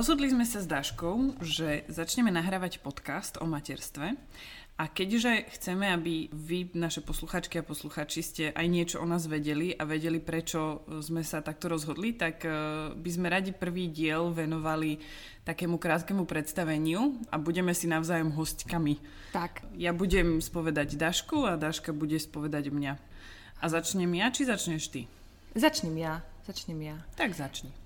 Rozhodli sme sa s Daškou, že začneme nahrávať podcast o materstve a keďže chceme, aby vy, naše posluchačky a posluchači, ste aj niečo o nás vedeli a vedeli, prečo sme sa takto rozhodli, tak eh, by sme radi prvý diel venovali takému krátkemu predstaveniu a budeme si navzájom hostkami. Tak, Ja budem spovedať Dašku a Daška bude spovedať mňa. A začnem ja, či začneš ty? začnem ja, začnem ja. Tak začni.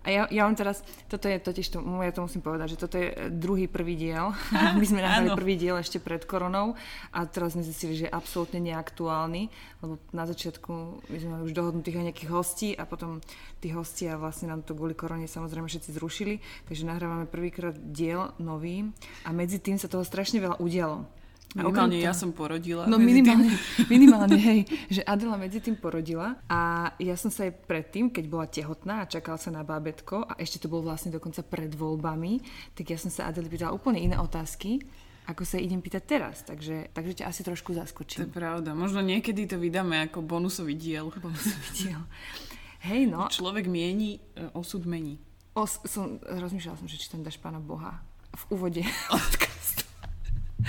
A ja, ja vám teraz, toto je totiž, to, ja to musím povedať, že toto je e, druhý prvý diel. My sme nahrali prvý diel ešte pred koronou a teraz sme zistili, že je absolútne neaktuálny, lebo na začiatku my sme mali už dohodnutých aj nejakých hostí a potom tí hostia vlastne nám to kvôli korone samozrejme všetci zrušili, takže nahrávame prvýkrát diel nový a medzi tým sa toho strašne veľa udialo. A Minimálne ja som porodila. No tým. minimálne, minimálne, hej, že Adela medzi tým porodila a ja som sa aj predtým, keď bola tehotná a čakala sa na bábetko a ešte to bolo vlastne dokonca pred voľbami, tak ja som sa Adeli pýtala úplne iné otázky, ako sa idem pýtať teraz, takže, takže ťa asi trošku To je zaskočím. pravda. Možno niekedy to vydáme ako bonusový diel. Bolo som videl. Hej, no, Človek mieni, e, osud mení. os, som, rozmýšľala som, že či tam dáš pána Boha v úvode.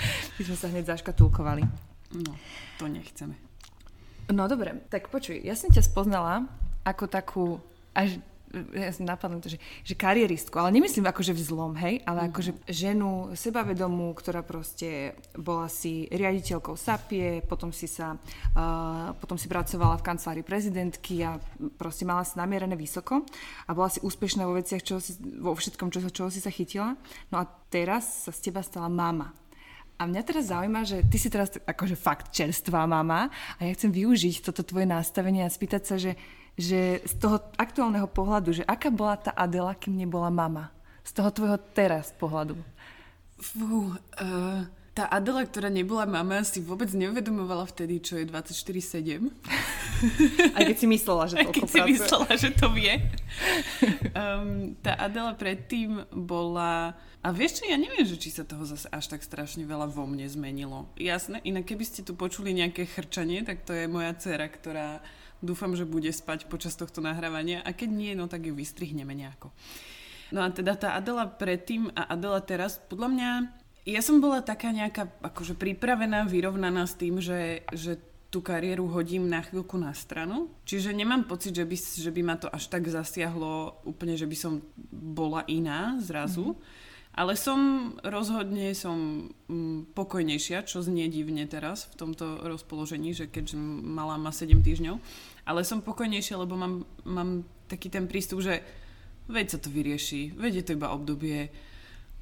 My sme sa hneď zaškatulkovali. No, to nechceme. No dobre, tak počuj, ja som ťa spoznala ako takú, až ja som napadla to, že, že karieristku, ale nemyslím akože v zlom, hej, ale akože ženu sebavedomú, ktorá proste bola si riaditeľkou SAPie, potom si sa, uh, potom si pracovala v kancelárii prezidentky a proste mala si namierené vysoko a bola si úspešná vo veciach, čo si, vo všetkom, čo, čoho si sa chytila. No a teraz sa z teba stala mama. A mňa teraz zaujíma, že ty si teraz akože fakt čerstvá mama a ja chcem využiť toto tvoje nastavenie a spýtať sa, že, že z toho aktuálneho pohľadu, že aká bola tá Adela, kým nebola mama? Z toho tvojho teraz pohľadu. Fú, uh, tá Adela, ktorá nebola mama, si vôbec neuvedomovala vtedy, čo je 24-7. Aj keď si myslela, že Aj toľko keď si myslela, že to vie. Um, tá Adela predtým bola... A vieš čo, ja neviem, že či sa toho zase až tak strašne veľa vo mne zmenilo. Jasné, inak keby ste tu počuli nejaké chrčanie, tak to je moja dcera, ktorá dúfam, že bude spať počas tohto nahrávania a keď nie, no tak ju vystrihneme nejako. No a teda tá Adela predtým a Adela teraz, podľa mňa, ja som bola taká nejaká akože pripravená, vyrovnaná s tým, že, že tú kariéru hodím na chvíľku na stranu. Čiže nemám pocit, že by, že by ma to až tak zasiahlo úplne, že by som bola iná zrazu. Mm-hmm. Ale som rozhodne som mm, pokojnejšia, čo znie divne teraz v tomto rozpoložení, že keďže mala má 7 týždňov. Ale som pokojnejšia, lebo mám, mám taký ten prístup, že veď sa to vyrieši, veď je to iba obdobie,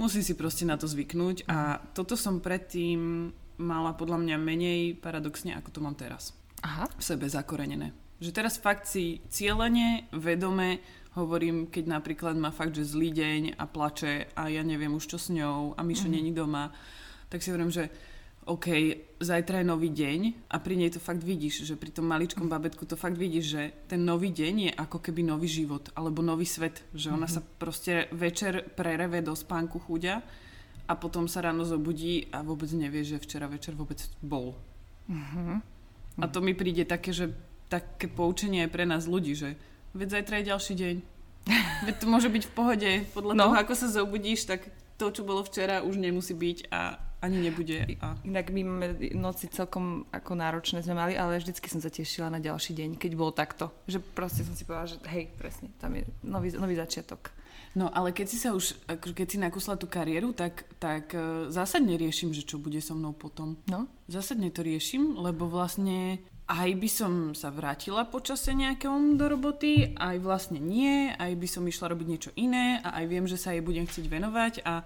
musím si proste na to zvyknúť a toto som predtým mala podľa mňa menej paradoxne, ako to mám teraz. Aha. V sebe zakorenené. Že teraz fakt si cieľene, vedome hovorím, keď napríklad má fakt, že zlý deň a plače a ja neviem už čo s ňou a Mišo mm. není doma, tak si hovorím, že OK, zajtra je nový deň a pri nej to fakt vidíš, že pri tom maličkom babetku to fakt vidíš, že ten nový deň je ako keby nový život alebo nový svet, že ona sa proste večer prereve do spánku chuďa a potom sa ráno zobudí a vôbec nevie, že včera večer vôbec bol. A to mi príde také, že také poučenie aj pre nás ľudí, že veď zajtra je ďalší deň. Veď to môže byť v pohode. Podľa no. toho, ako sa zobudíš, tak to, čo bolo včera, už nemusí byť a ani nebude. A... Inak my máme noci celkom ako náročné sme mali, ale vždycky som sa tešila na ďalší deň, keď bolo takto. Že proste som si povedala, že hej, presne, tam je nový, nový začiatok. No ale keď si sa už, keď si nakusla tú kariéru, tak, tak e, zásadne riešim, že čo bude so mnou potom. No? Zásadne to riešim, lebo vlastne aj by som sa vrátila počase nejakom do roboty, aj vlastne nie, aj by som išla robiť niečo iné a aj viem, že sa jej budem chcieť venovať a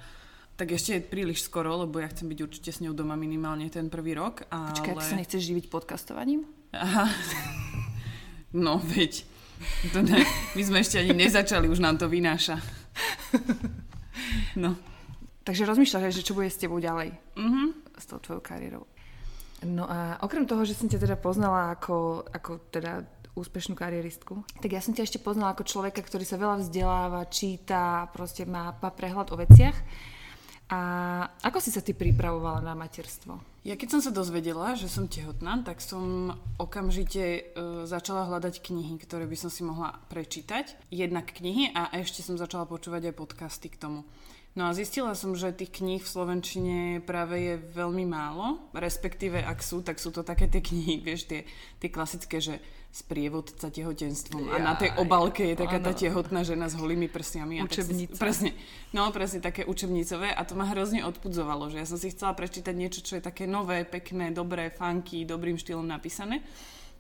tak ešte je príliš skoro, lebo ja chcem byť určite s ňou doma minimálne ten prvý rok. Ale... Počkaj, ty sa nechceš živiť podcastovaním? Aha. No, veď. To ne, my sme ešte ani nezačali, už nám to vynáša. No. Takže rozmýšľaš, že čo bude s tebou ďalej Mhm. s tou tvojou kariérou. No a okrem toho, že som ťa teda poznala ako, ako teda úspešnú karieristku, tak ja som ťa ešte poznala ako človeka, ktorý sa veľa vzdeláva, číta, proste má, má prehľad o veciach. A ako si sa ty pripravovala na materstvo? Ja keď som sa dozvedela, že som tehotná, tak som okamžite e, začala hľadať knihy, ktoré by som si mohla prečítať. Jednak knihy a ešte som začala počúvať aj podcasty k tomu. No a zistila som, že tých kníh v Slovenčine práve je veľmi málo, respektíve ak sú, tak sú to také tie knihy, vieš, tie, tie klasické, že sprievodca tehotenstvom a na tej Jaj, obalke je taká tá áno. tehotná žena s holými prsiami. A tak Učebnica. Si, presne, no presne také učebnicové a to ma hrozne odpudzovalo, že ja som si chcela prečítať niečo, čo je také nové, pekné, dobré, funky, dobrým štýlom napísané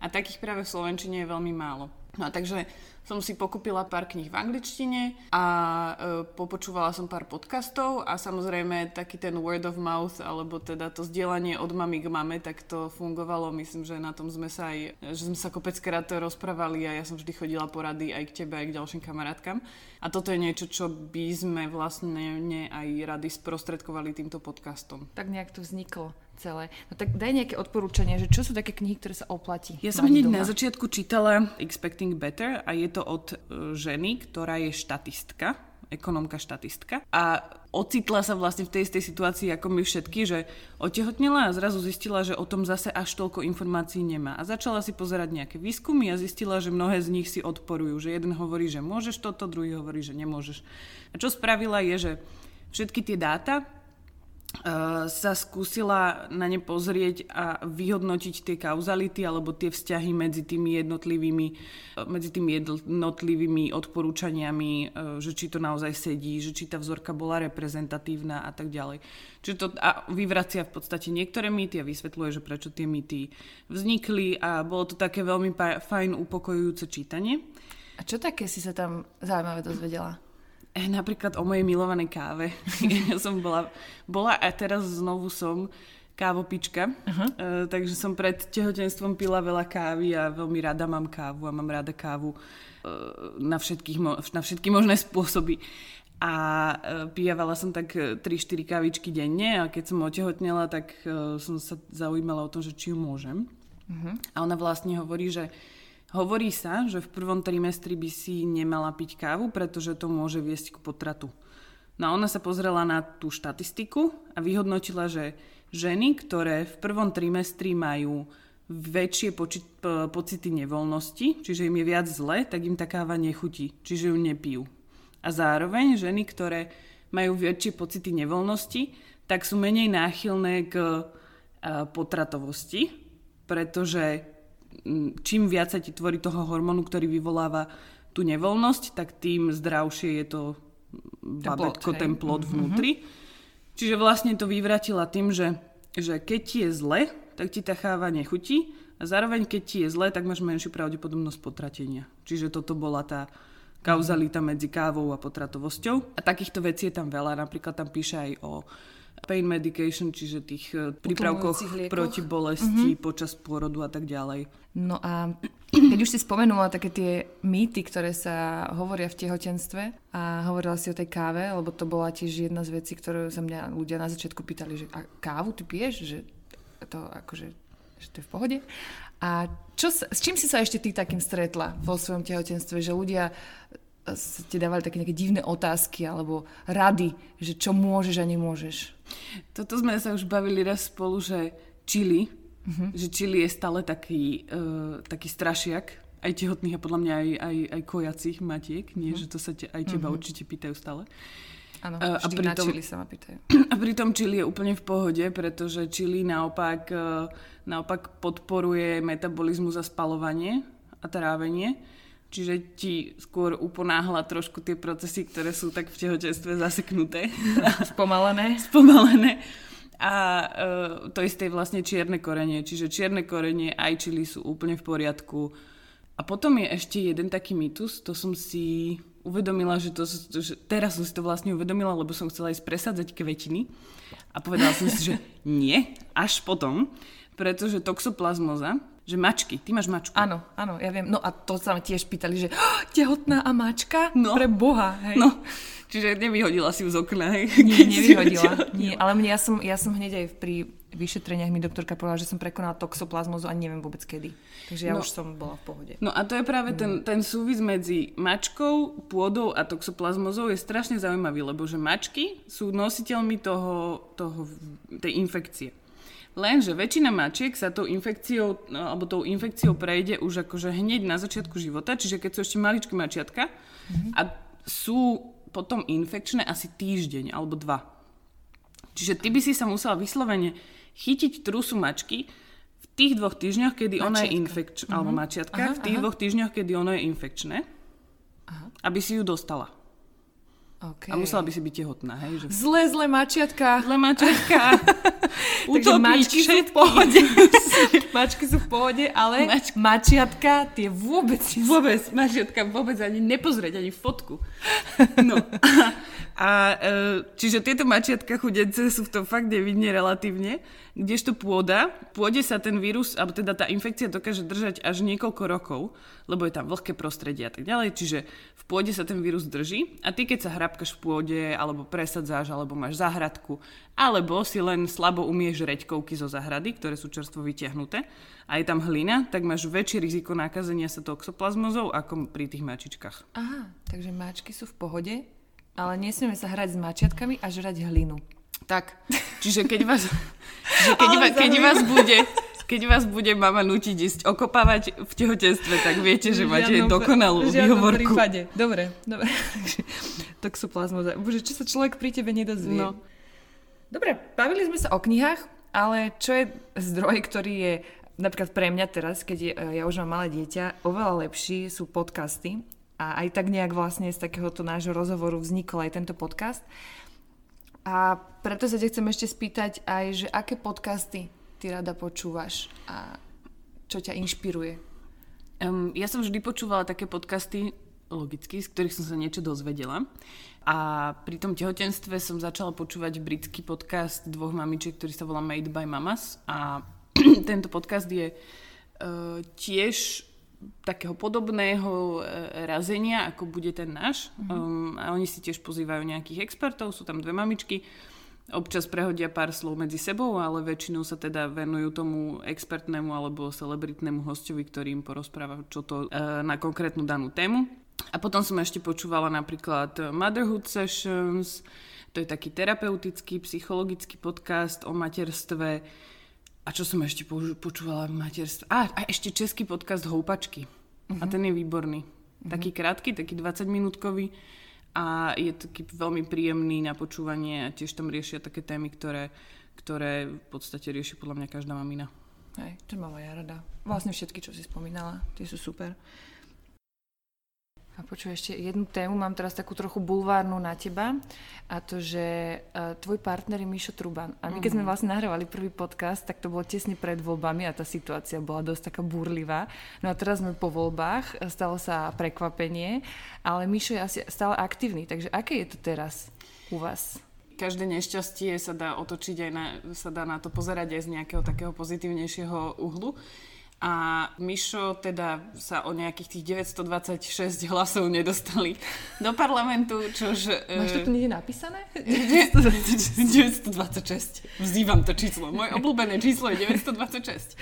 a takých práve v Slovenčine je veľmi málo. No a takže som si pokúpila pár kníh v angličtine a e, popočúvala som pár podcastov a samozrejme taký ten word of mouth, alebo teda to zdieľanie od mamy k mame, tak to fungovalo. Myslím, že na tom sme sa aj, že sme sa kopeckrát rozprávali a ja som vždy chodila porady aj k tebe, aj k ďalším kamarátkam. A toto je niečo, čo by sme vlastne ne aj rady sprostredkovali týmto podcastom. Tak nejak to vzniklo celé. No tak daj nejaké odporúčanie, že čo sú také knihy, ktoré sa oplatí Ja som hneď doma? na začiatku čítala Expecting Better a je to od e, ženy, ktorá je štatistka, ekonomka štatistka a ocitla sa vlastne v tej istej situácii ako my všetky, že otehotnela a zrazu zistila, že o tom zase až toľko informácií nemá. A začala si pozerať nejaké výskumy a zistila, že mnohé z nich si odporujú. Že jeden hovorí, že môžeš toto, druhý hovorí, že nemôžeš. A čo spravila je, že všetky tie dáta sa skúsila na ne pozrieť a vyhodnotiť tie kauzality alebo tie vzťahy medzi tými jednotlivými, uh, medzi tými jednotlivými odporúčaniami, uh, že či to naozaj sedí, že či tá vzorka bola reprezentatívna a tak ďalej. Čiže to a vyvracia v podstate niektoré mýty a vysvetľuje, že prečo tie mýty vznikli a bolo to také veľmi fajn upokojujúce čítanie. A čo také si sa tam zaujímavé dozvedela? Eh, Napríklad o mojej milovanej káve. ja som bola, bola a teraz znovu som kávopička, uh-huh. uh, takže som pred tehotenstvom pila veľa kávy a veľmi rada mám kávu a mám rada kávu uh, na, všetkých, na všetky možné spôsoby. A uh, pijavala som tak 3-4 kávičky denne a keď som otehotnela, tak uh, som sa zaujímala o tom, že či ju môžem. Uh-huh. A ona vlastne hovorí, že Hovorí sa, že v prvom trimestri by si nemala piť kávu, pretože to môže viesť k potratu. No a ona sa pozrela na tú štatistiku a vyhodnotila, že ženy, ktoré v prvom trimestri majú väčšie poči- pocity nevoľnosti, čiže im je viac zle, tak im tá káva nechutí, čiže ju nepijú. A zároveň ženy, ktoré majú väčšie pocity nevoľnosti, tak sú menej náchylné k a, potratovosti, pretože čím viac sa ti tvorí toho hormónu, ktorý vyvoláva tú nevoľnosť, tak tým zdravšie je to babetko, plod, hej. ten plod vnútri. Čiže vlastne to vyvratila tým, že, že keď ti je zle, tak ti tá cháva nechutí a zároveň keď ti je zle, tak máš menšiu pravdepodobnosť potratenia. Čiže toto bola tá kauzalita medzi kávou a potratovosťou. A takýchto vecí je tam veľa. Napríklad tam píše aj o pain medication, čiže tých eh, prípravkoch proti bolesti mm-hmm. počas pôrodu a tak ďalej. No a keď už si spomenula také tie mýty, ktoré sa hovoria v tehotenstve a hovorila si o tej káve, lebo to bola tiež jedna z vecí, ktorú sa mňa ľudia na začiatku pýtali, že a kávu ty piješ? Že to akože že to je v pohode. A čo, s čím si sa ešte ty takým stretla vo svojom tehotenstve, že ľudia sa ti dávali také nejaké divné otázky alebo rady, že čo môžeš a nemôžeš. Toto sme sa už bavili raz spolu, že čili, mm-hmm. že čili je stále taký, uh, taký strašiak, aj tehotných a podľa mňa aj, aj, aj kojacích matiek, nie, mm-hmm. že to sa te, aj teba mm-hmm. určite pýtajú stále. Áno, A- a vždy pritom- na čili sa ma pýtajú. A pritom čili je úplne v pohode, pretože čili naopak, eh, naopak podporuje metabolizmus a spalovanie a trávenie. Čiže ti skôr uponáhla trošku tie procesy, ktoré sú tak v tehotenstve zaseknuté. Spomalené. spomalené. A e, to isté je vlastne čierne korenie. Čiže čierne korenie aj čili sú úplne v poriadku. A potom je ešte jeden taký mýtus, to som si uvedomila, že, to, že teraz som si to vlastne uvedomila, lebo som chcela ísť presadzať kvetiny. A povedala som si, že nie, až potom, pretože toxoplasmoza Že mačky, ty máš mačku. Áno, áno, ja viem. No a to sa ma tiež pýtali, že oh, tehotná a mačka? No. Pre Boha, hej. No, čiže nevyhodila si ju z okna, hej? Nie, nevyhodila. Nie, ale mne, ja, som, ja som hneď aj pri vyšetreniach mi doktorka povedala, že som prekonala toxoplazmozu a neviem vôbec kedy. Takže ja No. už som bola v pohode. No a to je práve ten, ten súvis medzi mačkou, pôdou a toxoplazmozou je strašne zaujímavý, lebo že mačky sú nositeľmi toho, toho, tej infekcie. Lenže väčšina mačiek sa tou infekciou, no, alebo tou infekciou prejde už akože hneď na začiatku života, čiže keď sú ešte maličké mačiatka a sú potom infekčné asi týždeň alebo dva. Čiže ty by si sa musela vyslovene chytiť trusu mačky v tých dvoch týždňoch, kedy ona je Mačiatka. infekčná, alebo mačiatka, Aha, v tých aha. dvoch týždňoch, kedy ono je infekčné, Aha. aby si ju dostala. Okay. A musela by si byť tehotná, hej? Že... Zle, zle mačiatka. Zle mačiatka. Utopiť mačky sú v pohode. mačky sú v pohode, ale Mačky. mačiatka tie vôbec. Vôbec, mačiatka vôbec ani nepozrieť, ani fotku. No. A, e, čiže tieto mačiatka chudence sú v tom fakt nevidne relatívne, kdežto pôda, pôde sa ten vírus, alebo teda tá infekcia dokáže držať až niekoľko rokov, lebo je tam vlhké prostredie a tak ďalej, čiže v pôde sa ten vírus drží. A ty keď sa hrabkaš v pôde, alebo presadzáš, alebo máš záhradku, alebo si len slabo umieš reďkovky zo záhrady, ktoré sú čerstvo vytiahnuté a je tam hlina, tak máš väčšie riziko nakazenia sa toxoplazmozou ako pri tých mačičkách. Aha, takže mačky sú v pohode, ale nesmieme sa hrať s mačiatkami a žrať hlinu. Tak, čiže keď vás, že keď, va, keď vás bude keď vás bude mama nutiť ísť okopávať v tehotenstve, tak viete, že máte žiadnom- dokonalú výhovorku. prípade. Dobre, dobre. Toxoplazmoza. Bože, čo sa človek pri tebe nedozvie. No. Dobre, bavili sme sa o knihách, ale čo je zdroj, ktorý je napríklad pre mňa teraz, keď je, ja už mám malé dieťa, oveľa lepší sú podcasty. A aj tak nejak vlastne z takéhoto nášho rozhovoru vznikol aj tento podcast. A preto sa ťa chcem ešte spýtať aj, že aké podcasty ty rada počúvaš a čo ťa inšpiruje? Um, ja som vždy počúvala také podcasty, logicky, z ktorých som sa niečo dozvedela. A pri tom tehotenstve som začala počúvať britský podcast dvoch mamičiek, ktorý sa volá Made by Mamas. A tento podcast je uh, tiež takého podobného e, razenia, ako bude ten náš. Um, a oni si tiež pozývajú nejakých expertov, sú tam dve mamičky. Občas prehodia pár slov medzi sebou, ale väčšinou sa teda venujú tomu expertnému alebo celebritnému hostovi, ktorý im porozpráva, čo to e, na konkrétnu danú tému. A potom som ešte počúvala napríklad Motherhood Sessions, to je taký terapeutický, psychologický podcast o materstve. A čo som ešte počúvala v materstve? A, a ešte český podcast Houpačky. A ten je výborný. Taký krátky, taký 20 minútkový a je taký veľmi príjemný na počúvanie a tiež tam riešia také témy, ktoré, ktoré v podstate rieši podľa mňa každá mamina. Hej, to mám ja rada. Vlastne všetky, čo si spomínala, tie sú super. A počuj, ešte jednu tému, mám teraz takú trochu bulvárnu na teba a to, že uh, tvoj partner je Mišo Truban. A my keď sme vlastne nahrávali prvý podcast, tak to bolo tesne pred voľbami a tá situácia bola dosť taká búrlivá. No a teraz sme po voľbách, e, stalo sa prekvapenie, ale Mišo je asi stále aktívny, takže aké je to teraz u vás? Každé nešťastie sa dá otočiť aj na, sa dá na to pozerať aj z nejakého takého pozitívnejšieho uhlu. A Mišo teda sa o nejakých tých 926 hlasov nedostali do parlamentu, čož... Máš to e, tu niekde napísané? 926. Vzývam to číslo. Moje obľúbené číslo je 926.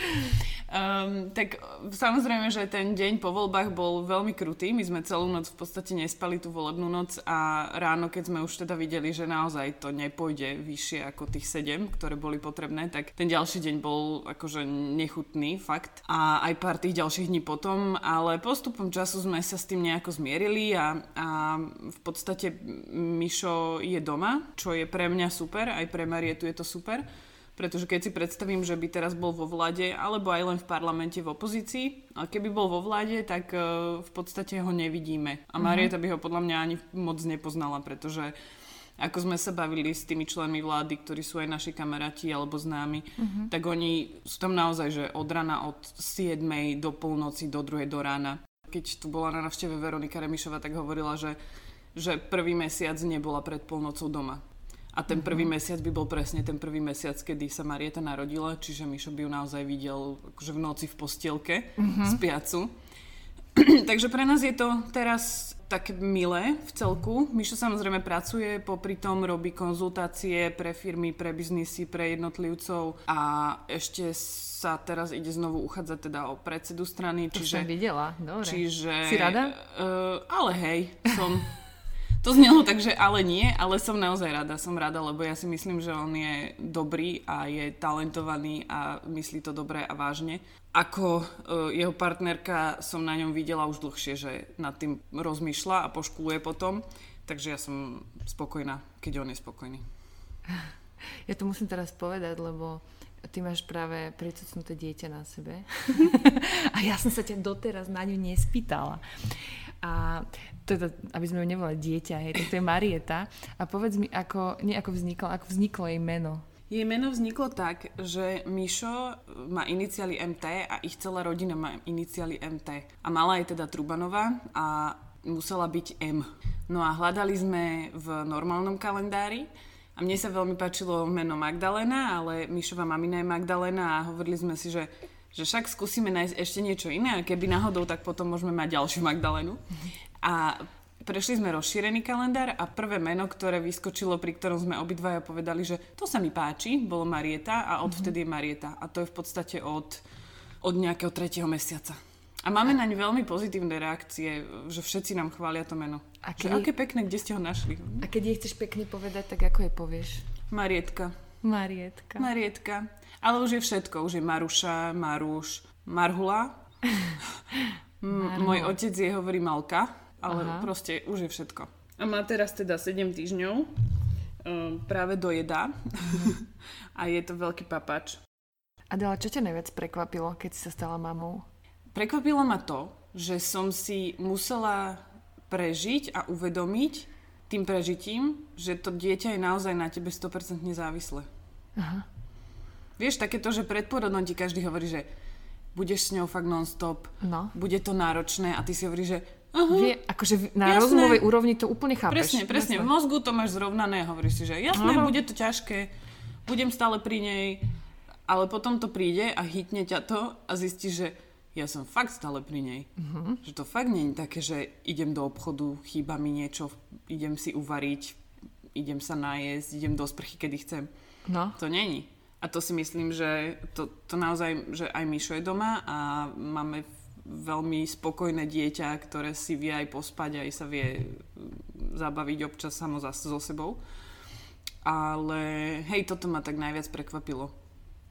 Um, tak samozrejme, že ten deň po voľbách bol veľmi krutý. My sme celú noc v podstate nespali tú volebnú noc a ráno, keď sme už teda videli, že naozaj to nepôjde vyššie ako tých 7, ktoré boli potrebné, tak ten ďalší deň bol akože nechutný, fakt. A aj pár tých ďalších dní potom, ale postupom času sme sa s tým nejako zmierili a, a v podstate Mišo je doma, čo je pre mňa super, aj pre Marietu je to super. Pretože keď si predstavím, že by teraz bol vo vláde, alebo aj len v parlamente v opozícii, a keby bol vo vláde, tak uh, v podstate ho nevidíme. A Marieta by ho podľa mňa ani moc nepoznala, pretože ako sme sa bavili s tými členmi vlády, ktorí sú aj naši kamaráti alebo známi, tak oni sú tam naozaj, že od rana od 7. do polnoci, do 2. do rána. Keď tu bola na navšteve Veronika Remišova, tak hovorila, že, že prvý mesiac nebola pred polnocou doma. A ten prvý mesiac by bol presne ten prvý mesiac, kedy sa Marieta narodila, čiže Mišo by ju naozaj videl akože v noci v postielke, uh-huh. spiacu. Takže pre nás je to teraz také milé v celku. Mišo samozrejme pracuje, popri tom robí konzultácie pre firmy, pre biznisy, pre jednotlivcov a ešte sa teraz ide znovu uchádzať teda o predsedu strany. To čiže, som videla, dobre. Čiže, si rada? Uh, ale hej, som... To znelo tak, že ale nie, ale som naozaj rada, som rada, lebo ja si myslím, že on je dobrý a je talentovaný a myslí to dobre a vážne. Ako uh, jeho partnerka som na ňom videla už dlhšie, že nad tým rozmýšľa a poškuluje potom, takže ja som spokojná, keď on je spokojný. Ja to musím teraz povedať, lebo ty máš práve pricucnuté dieťa na sebe. a ja som sa ťa doteraz na ňu nespýtala. A teda, aby sme ju nevolali dieťa, hej, to je Marieta. A povedz mi, ako, nie ako vzniklo, ako vzniklo jej meno. Jej meno vzniklo tak, že Mišo má iniciály MT a ich celá rodina má iniciály MT. A mala je teda Trubanová a musela byť M. No a hľadali sme v normálnom kalendári a mne sa veľmi páčilo meno Magdalena, ale Mišova mamina je Magdalena a hovorili sme si, že že však skúsime nájsť ešte niečo iné a keby náhodou, tak potom môžeme mať ďalšiu Magdalenu. A prešli sme rozšírený kalendár a prvé meno, ktoré vyskočilo, pri ktorom sme obidvaja povedali, že to sa mi páči, bolo Marieta a odvtedy je Marieta. A to je v podstate od, od nejakého tretieho mesiaca. A máme naň veľmi pozitívne reakcie, že všetci nám chvália to meno. A keď... Že aké pekné, kde ste ho našli. A keď jej chceš pekne povedať, tak ako je povieš? Marietka. Marietka. Marietka. Ale už je všetko. Už je Maruša, Maruš, Marhula. M- môj otec je hovorí Malka, ale Aha. proste už je všetko. A má teraz teda 7 týždňov. Um, práve dojedá. a je to veľký papač. Adela, čo ťa najviac prekvapilo, keď si sa stala mamou? Prekvapilo ma to, že som si musela prežiť a uvedomiť tým prežitím, že to dieťa je naozaj na tebe 100% závislé. Aha. Vieš, takéto, že pred porodom ti každý hovorí, že budeš s ňou fakt non-stop, no. bude to náročné a ty si hovoríš, že uh-huh, Vie, akože na jasné. rozumovej úrovni to úplne chápeš. Presne, presne. Jasné. V mozgu to máš zrovnané hovoríš si, že jasné, uh-huh. bude to ťažké, budem stále pri nej, ale potom to príde a hitne ťa to a zistíš, že ja som fakt stále pri nej. Uh-huh. Že to fakt nie je také, že idem do obchodu, chýba mi niečo, idem si uvariť, idem sa najesť, idem do sprchy, kedy chcem. No. To není. A to si myslím, že to, to naozaj, že aj Mišo je doma a máme veľmi spokojné dieťa, ktoré si vie aj pospať, aj sa vie zabaviť občas samo so sebou. Ale hej, toto ma tak najviac prekvapilo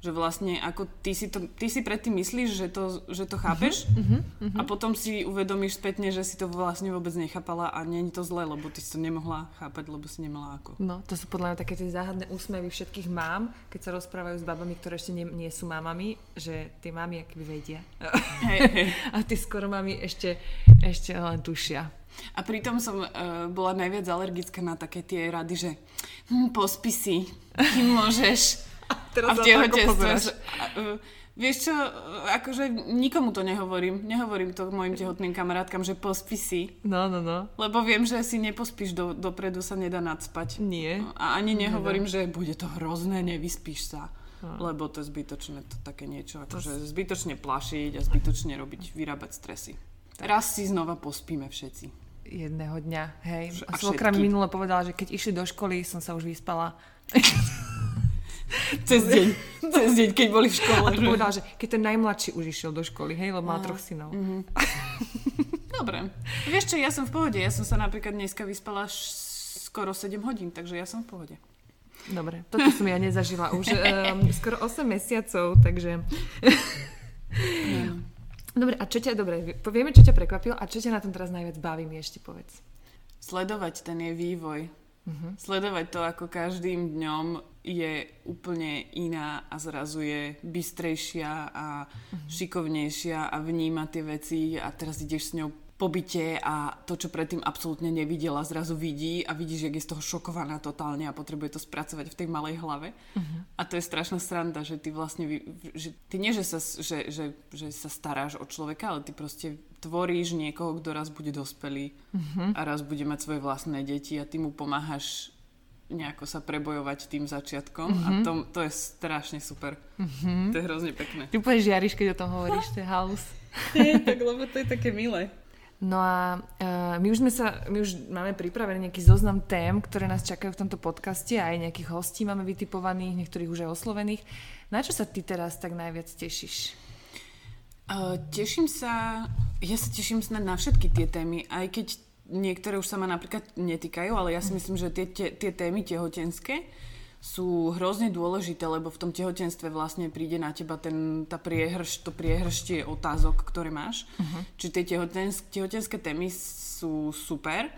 že vlastne ako ty si, to, ty si predtým myslíš, že to, že to chápeš uh-huh, uh-huh. a potom si uvedomíš spätne, že si to vlastne vôbec nechápala a nie je to zlé, lebo ty si to nemohla chápať, lebo si nemala ako. No, to sú podľa mňa také tie záhadné úsmevy všetkých mám, keď sa rozprávajú s babami, ktoré ešte nie, nie sú mamami, že tie mamy akby vedia. Hey, hey. a tie skoro mami ešte, ešte len tušia. A pritom som uh, bola najviac alergická na také tie rady, že hm, pospí si, kým môžeš Teraz a v tehotestve... Vieš čo, akože nikomu to nehovorím. Nehovorím to mojim tehotným kamarátkam, že pospí si. No, no, no. Lebo viem, že si nepospíš, do, dopredu sa nedá nadspať. Nie. A ani nehovorím, nedá. že bude to hrozné, nevyspíš sa. No. Lebo to je zbytočné, to také niečo, akože zbytočne plašiť a zbytočne robiť, vyrábať stresy. Raz si znova pospíme všetci. Jedného dňa, hej. A, a svokra mi minule povedala, že keď išli do školy, som sa už vyspala. Cez deň. Cez deň, keď boli v škole. A to povedal, že keď ten najmladší už išiel do školy, hej, lebo má troch synov. Mm-hmm. Dobre. Vieš čo, ja som v pohode. Ja som sa napríklad dneska vyspala skoro 7 hodín, takže ja som v pohode. Dobre, toto som ja nezažila už um, skoro 8 mesiacov, takže... Dobre, a čo ťa, dobre, povieme, čo ťa prekvapilo a čo ťa na tom teraz najviac baví, mi ešte povedz. Sledovať ten je vývoj. Uh-huh. Sledovať to, ako každým dňom je úplne iná a zrazu je bystrejšia a uh-huh. šikovnejšia a vníma tie veci a teraz ideš s ňou po byte a to, čo predtým absolútne nevidela, zrazu vidí a vidíš, jak je z toho šokovaná totálne a potrebuje to spracovať v tej malej hlave. Uh-huh. A to je strašná sranda, že ty vlastne, že ty nie, že sa, že, že, že sa staráš o človeka, ale ty proste tvoríš niekoho, kto raz bude dospelý uh-huh. a raz bude mať svoje vlastné deti a ty mu pomáhaš nejako sa prebojovať tým začiatkom mm-hmm. a mhm. to, to je strašne super. Mm-hmm. To je hrozne pekné. Ty úplne žiariš, keď o tom hovoríš, to je halus. Nie, tak lebo to je také milé. No a uh, my už sme sa, my už máme pripravený nejaký zoznam tém, ktoré nás čakajú v tomto podcaste a aj nejakých hostí máme vytipovaných, niektorých už aj oslovených. Na čo sa ty teraz tak najviac tešíš? Uh, teším sa, ja sa teším snad na všetky tie témy, aj keď niektoré už sa ma napríklad netýkajú, ale ja si myslím, že tie, tie, tie témy tehotenské, sú hrozne dôležité, lebo v tom tehotenstve vlastne príde na teba ten, tá priehrš, to priehrštie otázok, ktoré máš. Uh-huh. Čiže tie tehotenské, tehotenské témy sú super.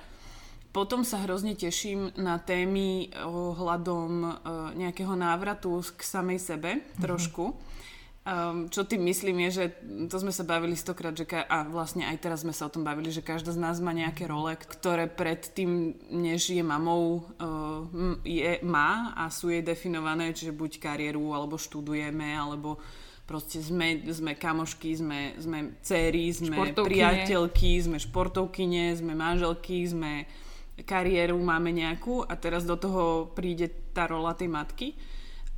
Potom sa hrozne teším na témy ohľadom uh, nejakého návratu k samej sebe uh-huh. trošku Um, čo tým myslím je, že to sme sa bavili stokrát, že ka- a vlastne aj teraz sme sa o tom bavili, že každá z nás má nejaké role, ktoré predtým, než je mamou, uh, je, má a sú jej definované, čiže buď kariéru, alebo študujeme, alebo proste sme, sme kamošky, sme, sme céry, sme priateľky, sme športovkyne, sme manželky, sme kariéru máme nejakú a teraz do toho príde tá rola tej matky.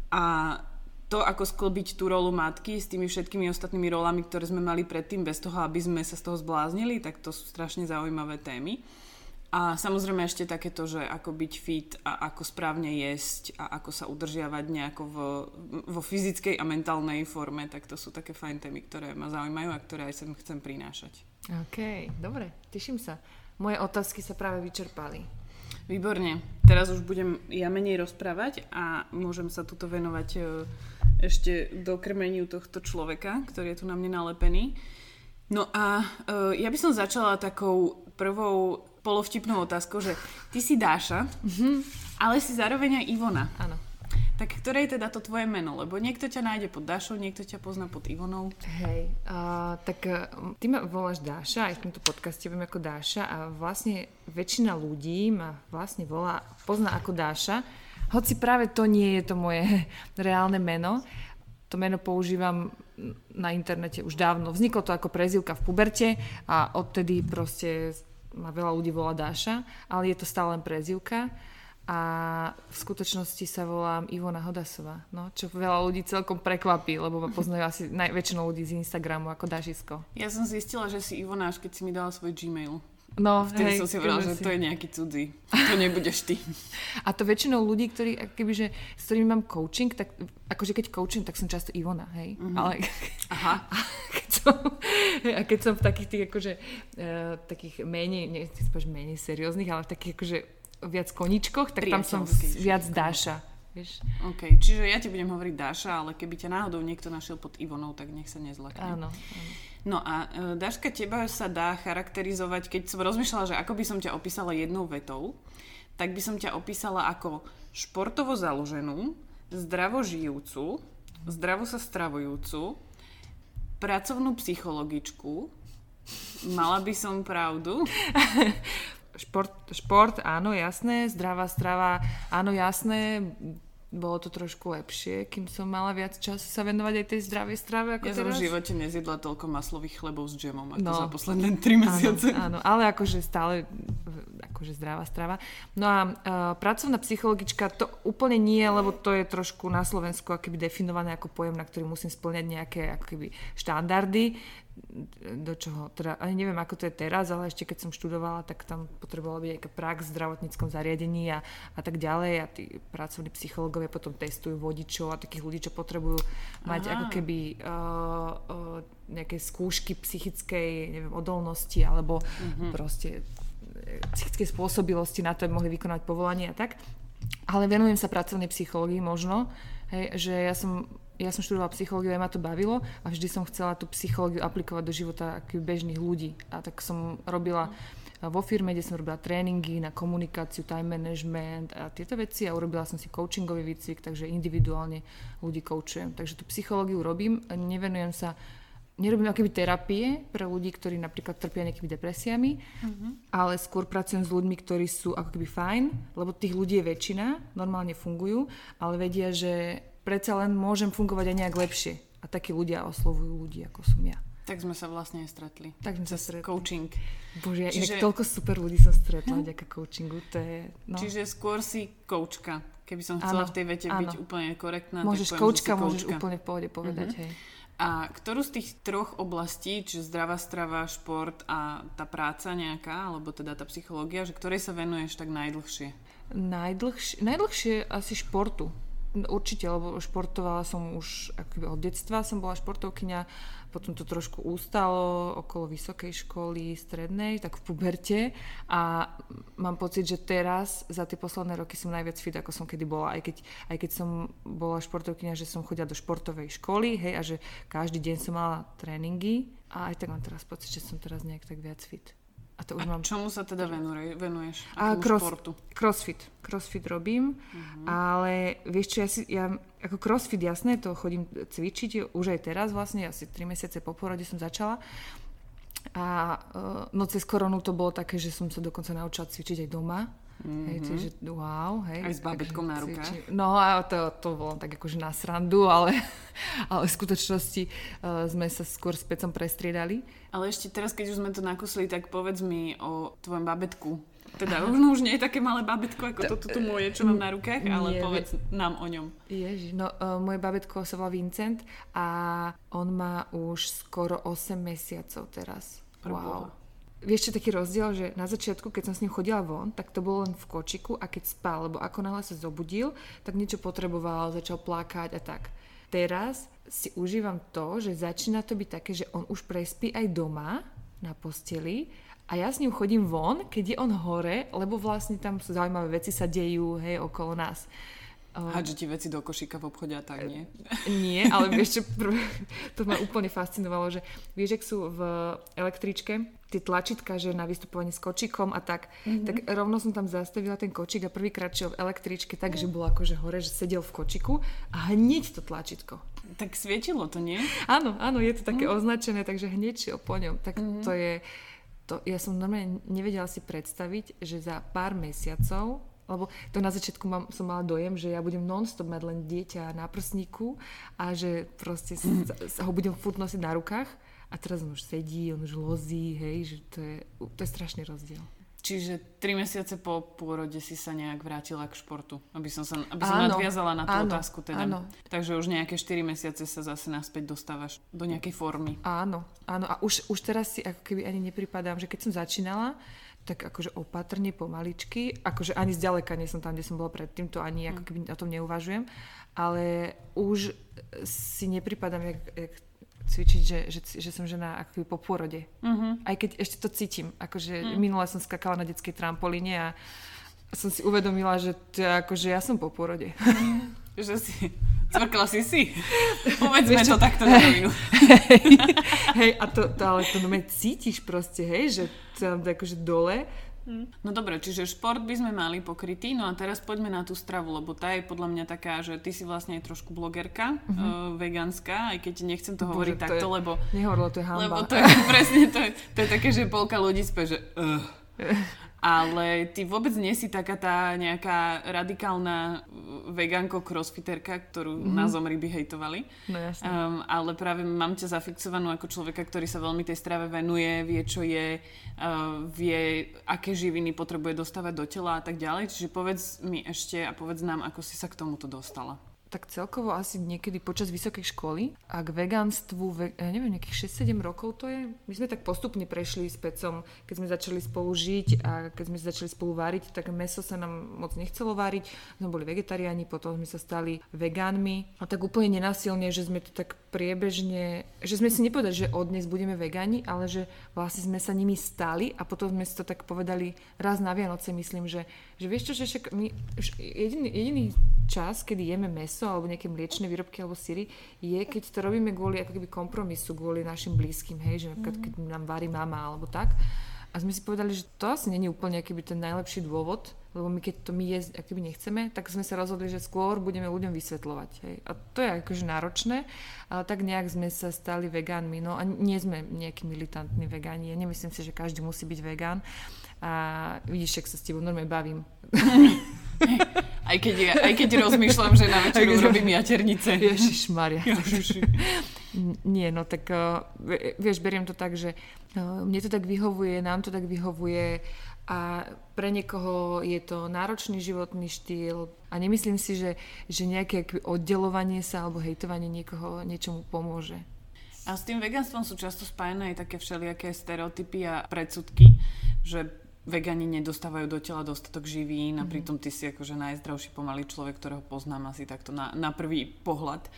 A to, ako sklbiť tú rolu matky s tými všetkými ostatnými rolami, ktoré sme mali predtým, bez toho, aby sme sa z toho zbláznili, tak to sú strašne zaujímavé témy. A samozrejme ešte takéto, že ako byť fit a ako správne jesť a ako sa udržiavať nejako vo, vo fyzickej a mentálnej forme, tak to sú také fajn témy, ktoré ma zaujímajú a ktoré aj sem chcem prinášať. OK, dobre, teším sa. Moje otázky sa práve vyčerpali. Výborne. Teraz už budem ja menej rozprávať a môžem sa tuto venovať e, ešte do krmeniu tohto človeka, ktorý je tu na mne nalepený. No a uh, ja by som začala takou prvou polovtipnou otázkou, že ty si Dáša, mm-hmm. ale si zároveň aj Ivona. Áno. Tak ktoré je teda to tvoje meno? Lebo niekto ťa nájde pod Dášou, niekto ťa pozná pod Ivonou. Hej, uh, tak uh, ty ma voláš Dáša, aj v tomto podcaste viem ako Dáša a vlastne väčšina ľudí ma vlastne volá, pozná ako Dáša, hoci práve to nie je to moje reálne meno. To meno používam na internete už dávno. Vzniklo to ako prezivka v puberte a odtedy proste ma veľa ľudí volá Dáša, ale je to stále len prezivka a v skutočnosti sa volám Ivona Hodasová, no, čo veľa ľudí celkom prekvapí, lebo ma poznajú asi najväčšinou ľudí z Instagramu ako Dažisko. Ja som zistila, že si Ivona, až keď si mi dala svoj Gmail. No, Vtedy hej, som si povedala, že si... to je nejaký cudzí. To nebudeš ty. A to väčšinou ľudí, ktorí, kebyže, s ktorými mám coaching, tak akože keď coaching, tak som často Ivona, hej. Uh-huh. Ale Aha. A keď, som, a keď som v takých tých akože, uh, takých menej, nechcem menej serióznych, ale v takých akože viac koničkoch, tak tam som viac Dáša. Vieš? OK, čiže ja ti budem hovoriť Dáša, ale keby ťa náhodou niekto našiel pod Ivonou, tak nech sa nezlakne. Áno, áno. No a e, Dáška, teba sa dá charakterizovať, keď som rozmýšľala, že ako by som ťa opísala jednou vetou, tak by som ťa opísala ako športovo založenú, zdravo žijúcu, zdravo sa stravujúcu, pracovnú psychologičku, mala by som pravdu? šport, šport, áno, jasné, zdravá strava, áno, jasné, bolo to trošku lepšie, kým som mala viac času sa venovať aj tej zdravej strave ako ja teraz. som v živote nezjedla toľko maslových chlebov s džemom ako no, za posledné 3 mesiace. Áno, áno, ale akože stále akože zdravá strava. No a uh, pracovná psychologička to úplne nie, lebo to je trošku na Slovensku akoby definované ako pojem, na ktorý musím splňať nejaké akoby štandardy do čoho, teda ani neviem, ako to je teraz, ale ešte keď som študovala, tak tam potrebovala byť nejaká prax v zdravotníckom zariadení a, a tak ďalej a tí pracovní psychológovia potom testujú vodičov a takých ľudí, čo potrebujú mať Aha. ako keby uh, uh, nejaké skúšky psychickej, neviem, odolnosti alebo uh-huh. proste psychickej spôsobilosti na to, aby mohli vykonať povolanie a tak. Ale venujem sa pracovnej psychológii možno, hej, že ja som ja som študovala psychológiu a ma to bavilo a vždy som chcela tú psychológiu aplikovať do života bežných ľudí. A tak som robila vo firme, kde som robila tréningy na komunikáciu, time management a tieto veci a urobila som si coachingový výcvik, takže individuálne ľudí coachujem. Takže tú psychológiu robím, nevenujem sa nerobím akoby terapie pre ľudí, ktorí napríklad trpia nejakými depresiami, uh-huh. ale skôr pracujem s ľuďmi, ktorí sú ako keby fajn, lebo tých ľudí je väčšina, normálne fungujú, ale vedia, že predsa len môžem fungovať aj nejak lepšie. A takí ľudia oslovujú ľudí, ako som ja. Tak sme sa vlastne stretli. Tak sme sa stretli. coaching. Bože, ja Čiže- inak toľko super ľudí som stretla vďaka coachingu, to je... No. Čiže skôr si koučka. Keby som chcela Áno, v tej vete áno. byť úplne korektná, môžeš tak poviem, koučka, môžeš koučka. úplne v pohode povedať, hej. A ktorú z tých troch oblastí, čiže zdravá strava, šport a tá práca nejaká, alebo teda tá psychológia, že ktorej sa venuješ tak najdlhšie? Najdlhšie, najdlhšie asi športu. Určite, lebo športovala som už akoby od detstva, som bola športovkyňa, potom to trošku ústalo okolo vysokej školy, strednej, tak v puberte. A mám pocit, že teraz za tie posledné roky som najviac fit, ako som kedy bola, aj keď, aj keď som bola športovkyňa, že som chodila do športovej školy, hej, a že každý deň som mala tréningy. A aj tak mám teraz pocit, že som teraz nejak tak viac fit. A to už A mám čomu sa teda venuje, venuješ? a Akému cross, športu? crossfit. Crossfit robím, ale vieš čo, ja si, ja, ako crossfit, jasné, to chodím cvičiť už aj teraz vlastne, asi 3 mesiace po porode som začala. A uh, no cez koronu to bolo také, že som sa dokonca naučila cvičiť aj doma. Mm-hmm. Hej, takže wow, hej. Aj s bábätkom na rukách. No a to, to bolo tak akože na srandu, ale, ale v skutočnosti uh, sme sa skôr s pecom prestriedali. Ale ešte teraz, keď už sme to nakusli, tak povedz mi o tvojom babetku. Teda ono už nie je také malé babetko, ako to tu moje, čo mám na rukách, ale Nie, povedz nám o ňom. Ježiš, no uh, moje babetko sa volá Vincent a on má už skoro 8 mesiacov teraz. Preboha. Wow. Vieš čo taký rozdiel, že na začiatku, keď som s ním chodila von, tak to bolo len v kočiku a keď spal, lebo ako náhle sa zobudil, tak niečo potreboval, začal plakať a tak. Teraz si užívam to, že začína to byť také, že on už prespí aj doma na posteli a ja s ním chodím von, keď je on hore, lebo vlastne tam sú zaujímavé veci sa dejú, hej, okolo nás. Uh, Hádže ti veci do košíka v obchode a tak, nie? nie, ale vieš čo, to ma úplne fascinovalo, že vieš, ak sú v električke tie tlačítka, že na vystupovanie s kočikom a tak, mm-hmm. tak rovno som tam zastavila ten kočík a prvýkrát šiel v električke tak, že bol akože hore, že sedel v kočiku a hneď to tlačítko. Tak svietilo to, nie? Áno, áno, je to také mm. označené, takže hneď šiel po ňom. Tak mm-hmm. to je, to, ja som normálne nevedela si predstaviť, že za pár mesiacov lebo to na začiatku mám, som mala dojem, že ja budem non-stop mať len dieťa na prsníku a že proste sa, sa ho budem furt nosiť na rukách a teraz on už sedí, on už lozí, hej, že to je, to je strašný rozdiel. Čiže tri mesiace po pôrode si sa nejak vrátila k športu, aby som, sa, aby som Áno, nadviazala na tú áno, otázku. Teda. áno. Takže už nejaké 4 mesiace sa zase naspäť dostávaš do nejakej formy. Áno, áno a už, už teraz si ako keby ani nepripadám, že keď som začínala, tak akože opatrne, pomaličky, akože ani zďaleka nie som tam, kde som bola predtým, to ani ako keby o tom neuvažujem, ale už si nepripadám, jak, jak cvičiť, že, že, že som žena ako po pôrode. Uh-huh. Aj keď ešte to cítim. Akože uh-huh. minule som skakala na detskej trampolíne a som si uvedomila, že to je akože ja som po pôrode. Že si, cvrkla si si. Povedzme to takto na rovinu. hej, hej, a to, to ale to normálne cítiš proste, hej, že tam akože dole. No dobre, čiže šport by sme mali pokrytý, no a teraz poďme na tú stravu, lebo tá je podľa mňa taká, že ty si vlastne aj trošku blogerka, uh, vegánska, aj keď nechcem to hovoriť Bože, to takto, je, lebo... Nehovorilo, to je hamba. Lebo to je presne, to je, to je také, že polka ľudí spie, že... Uh. Ale ty vôbec nie si taká tá nejaká radikálna vegánko crossfiterka, ktorú mm-hmm. na zomri by hejtovali. No jasne. Um, ale práve mám ťa zafixovanú ako človeka, ktorý sa veľmi tej strave venuje, vie, čo je, uh, vie, aké živiny potrebuje dostávať do tela a tak ďalej. Čiže povedz mi ešte a povedz nám, ako si sa k tomuto dostala. Tak celkovo asi niekedy počas vysokej školy a k vegánstvu, ve, ja neviem, nejakých 6-7 rokov to je. My sme tak postupne prešli s pecom, keď sme začali spolu žiť a keď sme začali spolu váriť, tak meso sa nám moc nechcelo váriť. Sme boli vegetariáni, potom sme sa stali vegánmi a tak úplne nenasilne, že sme to tak priebežne, že sme si nepovedali, že od dnes budeme vegáni, ale že vlastne sme sa nimi stali a potom sme si to tak povedali raz na Vianoce, myslím, že, že vieš čo, že však my, jediný, jediný čas, kedy jeme meso alebo nejaké mliečne výrobky alebo syry, je, keď to robíme kvôli ako keby kompromisu, kvôli našim blízkym, hej, že napríklad keď nám varí mama alebo tak. A sme si povedali, že to asi není úplne akýby ten najlepší dôvod, lebo my keď to my jesť akýby nechceme, tak sme sa rozhodli, že skôr budeme ľuďom vysvetľovať. Hej. A to je akože náročné, ale tak nejak sme sa stali vegánmi. No a nie sme nejakí militantní vegáni. Ja nemyslím si, že každý musí byť vegán. A vidíš, ak sa s tebou normálne bavím. Aj keď, ja, aj keď rozmýšľam, že na večer urobím jaternice. Ježišmaria. Ježiši. Nie, no tak uh, vieš, beriem to tak, že uh, mne to tak vyhovuje, nám to tak vyhovuje a pre niekoho je to náročný životný štýl a nemyslím si, že, že nejaké oddelovanie sa alebo hejtovanie niekoho niečomu pomôže. A s tým veganstvom sú často spájené aj také všelijaké stereotypy a predsudky, že vegani nedostávajú do tela dostatok živín a mhm. pritom ty si akože najzdravší pomalý človek, ktorého poznám asi takto na, na prvý pohľad.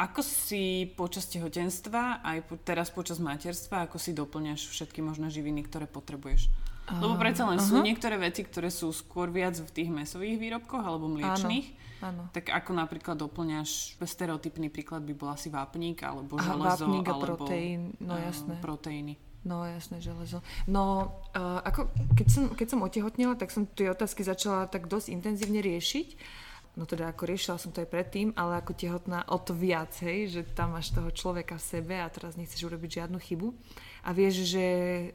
Ako si počas tehotenstva, aj po, teraz počas materstva, ako si doplňaš všetky možné živiny, ktoré potrebuješ? Lebo predsa len uh-huh. sú niektoré veci, ktoré sú skôr viac v tých mesových výrobkoch alebo mliečných. Áno. Tak ako napríklad doplňaš, stereotypný príklad by bol asi vápnik alebo Aha, železo vápnik a alebo proteín, no jasné. proteíny. No jasné, železo. No, uh, ako, keď, som, keď som otehotnila, tak som tie otázky začala tak dosť intenzívne riešiť. No teda ako riešila som to aj predtým, ale ako tehotná o to viac, hej, že tam máš toho človeka v sebe a teraz nechceš urobiť žiadnu chybu. A vieš, že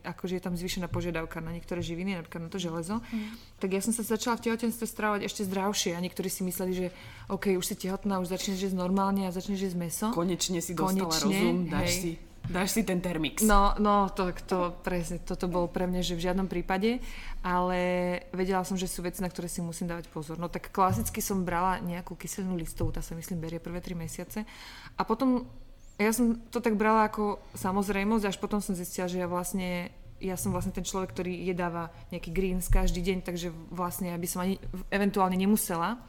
akože je tam zvýšená požiadavka na niektoré živiny, napríklad na to železo. Mm. Tak ja som sa začala v tehotenstve stravovať ešte zdravšie a niektorí si mysleli, že OK, už si tehotná, už začneš jesť normálne a začneš jesť meso. Konečne si dostala Konečne, rozum, dáš hej. si Dáš si ten Termix. No, no to, to, presne, toto bolo pre mňa, že v žiadnom prípade, ale vedela som, že sú veci, na ktoré si musím dávať pozor. No tak klasicky som brala nejakú kyselinu listovú, tá sa myslím berie prvé tri mesiace. A potom, ja som to tak brala ako samozrejmosť, až potom som zistila, že ja vlastne ja som vlastne ten človek, ktorý jedáva nejaký greens každý deň, takže vlastne aby som ani eventuálne nemusela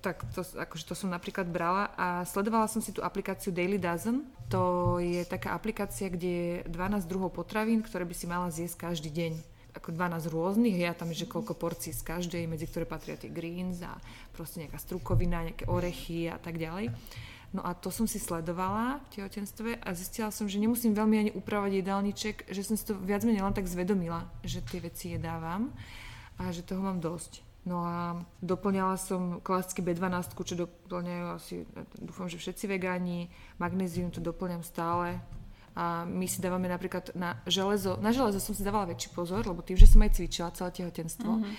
tak to, akože to som napríklad brala a sledovala som si tú aplikáciu Daily Dozen. To je taká aplikácia, kde je 12 druhov potravín, ktoré by si mala zjesť každý deň ako 12 rôznych, ja tam že koľko porcií z každej, medzi ktoré patria tie greens a proste nejaká strukovina, nejaké orechy a tak ďalej. No a to som si sledovala v tehotenstve a zistila som, že nemusím veľmi ani upravať jedálniček, že som si to viac menej len tak zvedomila, že tie veci jedávam a že toho mám dosť. No a doplňala som klasicky B12, čo doplňajú asi, dúfam, že všetci vegáni. Magnézium to doplňam stále. A my si dávame napríklad na železo, na železo som si dávala väčší pozor, lebo tým, že som aj cvičila celé tehotenstvo, mm-hmm.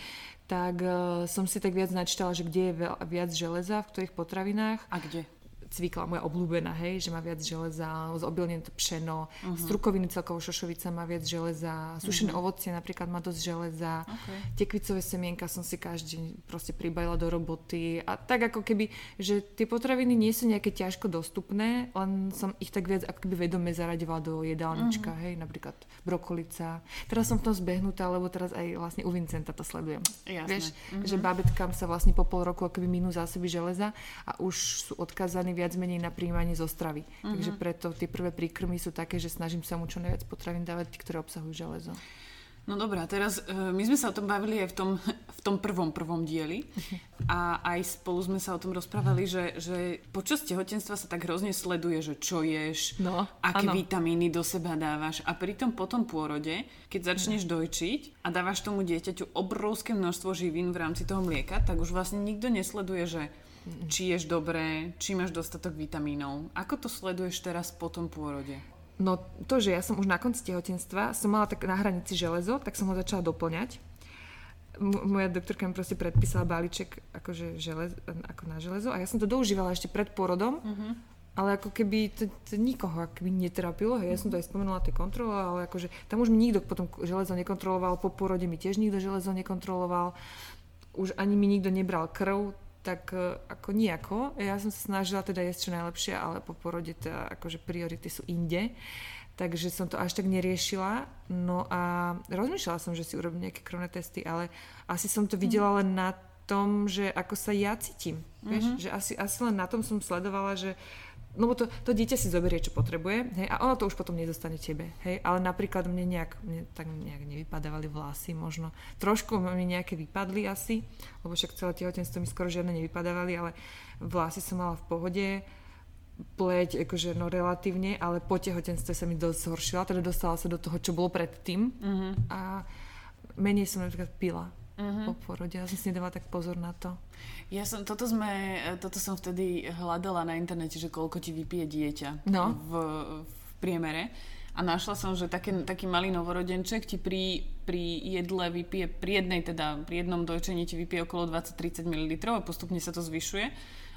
tak uh, som si tak viac načítala, že kde je viac železa, v ktorých potravinách. A kde? Cvikla moja obľúbená, hej, že má viac železa, zobilnené to pšeno, uh-huh. strukoviny celkovo šošovica má viac železa, sušené uh-huh. ovocie napríklad má dosť železa, okay. tekvicové semienka som si každý deň proste pribajila do roboty a tak ako keby, že tie potraviny nie sú nejaké ťažko dostupné, len som ich tak viac ako keby vedome zaraďovala do jedálnička, uh-huh. hej, napríklad brokolica. Teraz som v tom zbehnutá, lebo teraz aj vlastne u Vincenta to sledujem. Jasné. Vieš, uh-huh. že babetkám sa vlastne po pol roku akoby minú zásoby železa a už sú odkazaní viac menej na príjmanie zo stravy. Uh-huh. Takže preto tie prvé príkrmy sú také, že snažím sa mu čo najviac potravín dávať, ktoré obsahujú železo. No dobrá, teraz uh, my sme sa o tom bavili aj v tom, v tom prvom prvom dieli a aj spolu sme sa o tom rozprávali, že, že počas tehotenstva sa tak hrozne sleduje, že čo ješ, no, aké ano. vitamíny do seba dávaš a pritom po tom pôrode, keď začneš dojčiť a dávaš tomu dieťaťu obrovské množstvo živín v rámci toho mlieka, tak už vlastne nikto nesleduje, že či ješ dobre, či máš dostatok vitamínov. Ako to sleduješ teraz po tom pôrode? No to, že ja som už na konci tehotenstva, som mala tak na hranici železo, tak som ho začala doplňať. M- moja doktorka mi proste predpísala balíček akože želez, ako na železo a ja som to doužívala ešte pred pôrodom, uh-huh. ale ako keby to, to nikoho akoby netrapilo. Hej. Ja som to aj spomenula tej kontrole, ale akože tam už mi nikto potom železo nekontroloval, po pôrode mi tiež nikto železo nekontroloval, už ani mi nikto nebral krv, tak e, ako nejako. Ja som sa snažila teda jesť čo najlepšie, ale po porode teda akože priority sú inde. Takže som to až tak neriešila. No a rozmýšľala som, že si urobím nejaké krvné testy, ale asi som to videla mhm. len na tom, že ako sa ja cítim. Mm-hmm. Vieš? Mhm. Že asi, asi len na tom som sledovala, že lebo to, to dieťa si zoberie, čo potrebuje, hej, a ono to už potom nezostane tebe, hej, ale napríklad mne nejak, mne tak nejak nevypadávali vlasy, možno. Trošku mi nejaké vypadli asi, lebo však celé tehotenstvo mi skoro žiadne nevypadávali, ale vlasy som mala v pohode, pleť akože no relatívne, ale po tehotenstve sa mi dosť zhoršila, teda dostala sa do toho, čo bolo predtým. Mm-hmm. a menej som napríklad pila mm-hmm. po porode, ja som si nedávala tak pozor na to. Ja som, toto, sme, toto som vtedy hľadala na internete, že koľko ti vypije dieťa no. v, v priemere. A našla som, že také, taký malý novorodenček ti pri, pri jedle vypije, pri jednej teda, pri jednom dojčení ti vypije okolo 20-30 ml a postupne sa to zvyšuje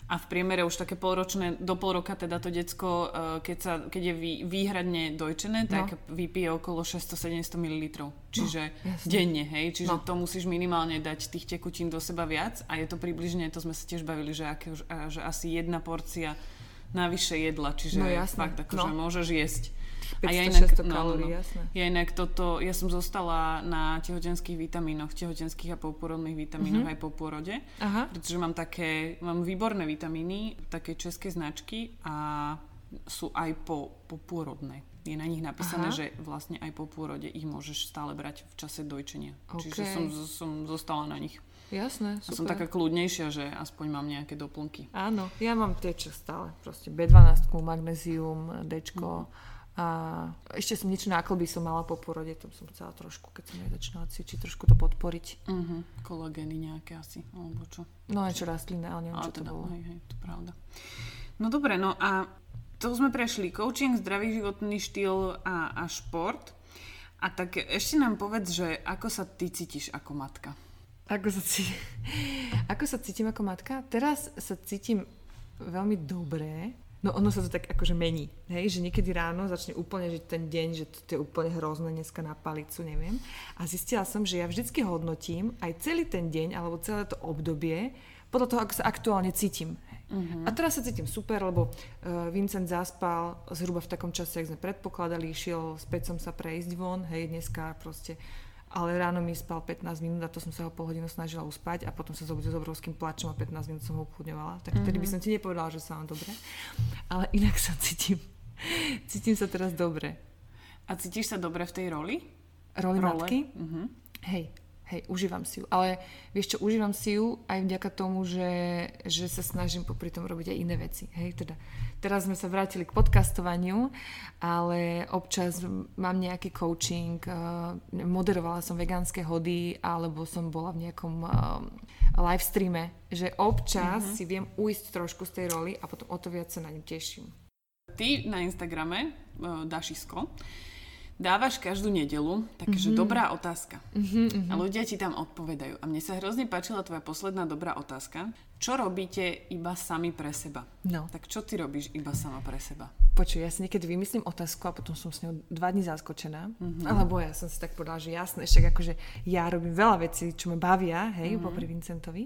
a v priemere už také polročné, do pol roka teda to decko, eh, keď, sa, keď je vý, výhradne dojčené, tak no. vypije okolo 600-700 ml. Čiže no, denne, hej? Čiže no. to musíš minimálne dať tých tekutín do seba viac a je to približne, to sme sa tiež bavili, že, aké, že asi jedna porcia navyše jedla, čiže no, fakt akože no. môžeš jesť. 500, a ja inak, no, kalórií, no, jasné. Ja inak toto, ja som zostala na tehotenských vitamínoch, tehotenských a popôrodných vitamínoch mm-hmm. aj po pôrode, Aha. pretože mám také, mám výborné vitamíny, také české značky a sú aj po, po pôrodné. Je na nich napísané, Aha. že vlastne aj po pôrode ich môžeš stále brať v čase dojčenia. Okay. Čiže som, som zostala na nich. Jasné, super. A som taká kľudnejšia, že aspoň mám nejaké doplnky. Áno, ja mám tie čo stále. Proste B12, magnézium, Dčko. Mm a ešte som niečo na klby som mala po porode, to som chcela trošku, keď som aj začínala cvičiť, trošku to podporiť. Uh-huh. Kolagény nejaké asi, alebo čo? No niečo rastlinné, ale neviem, čo teda, to bolo. Hej, hej, to pravda. No dobre, no a to sme prešli coaching, zdravý životný štýl a, a šport. A tak ešte nám povedz, že ako sa ty cítiš ako matka? Ako sa, cí... ako sa cítim ako matka? Teraz sa cítim veľmi dobré, No ono sa to tak akože mení, hej, že niekedy ráno začne úplne že ten deň, že to je úplne hrozné dneska na palicu, neviem. A zistila som, že ja vždycky hodnotím aj celý ten deň alebo celé to obdobie podľa toho, ako sa aktuálne cítim. Uh-huh. A teraz sa cítim super, lebo uh, Vincent zaspal zhruba v takom čase, ak sme predpokladali, išiel späť som sa prejsť von, hej, dneska proste ale ráno mi spal 15 minút a to som sa ho pol hodinu snažila uspať a potom sa zobudil s obrovským plačom a 15 minút som ho ukludňovala. Tak vtedy by mhm. som ti nepovedala, že sa mám dobre. Ale inak sa cítim. Cítim sa teraz dobre. A cítiš sa dobre v tej roli? Roli Role? matky? Uh-huh. Hej, hej, užívam si ju. Ale vieš čo, užívam si ju aj vďaka tomu, že, že sa snažím popri tom robiť aj iné veci. Hej, teda teraz sme sa vrátili k podcastovaniu, ale občas mám nejaký coaching, eh, moderovala som vegánske hody, alebo som bola v nejakom eh, live streame, že občas uh-huh. si viem uísť trošku z tej roli a potom o to viac sa na ňu teším. Ty na Instagrame, uh, Dašisko, dávaš každú nedelu takže mm-hmm. dobrá otázka. Mm-hmm, A ľudia ti tam odpovedajú. A mne sa hrozne páčila tvoja posledná dobrá otázka. Čo robíte iba sami pre seba? No. Tak čo ty robíš iba sama pre seba? Počuj, ja si niekedy vymyslím otázku a potom som s ňou dva dní zaskočená. Mm-hmm. Alebo ja som si tak povedala, že jasné, však akože ja robím veľa vecí, čo ma bavia, hej, mm-hmm. popri Vincentovi.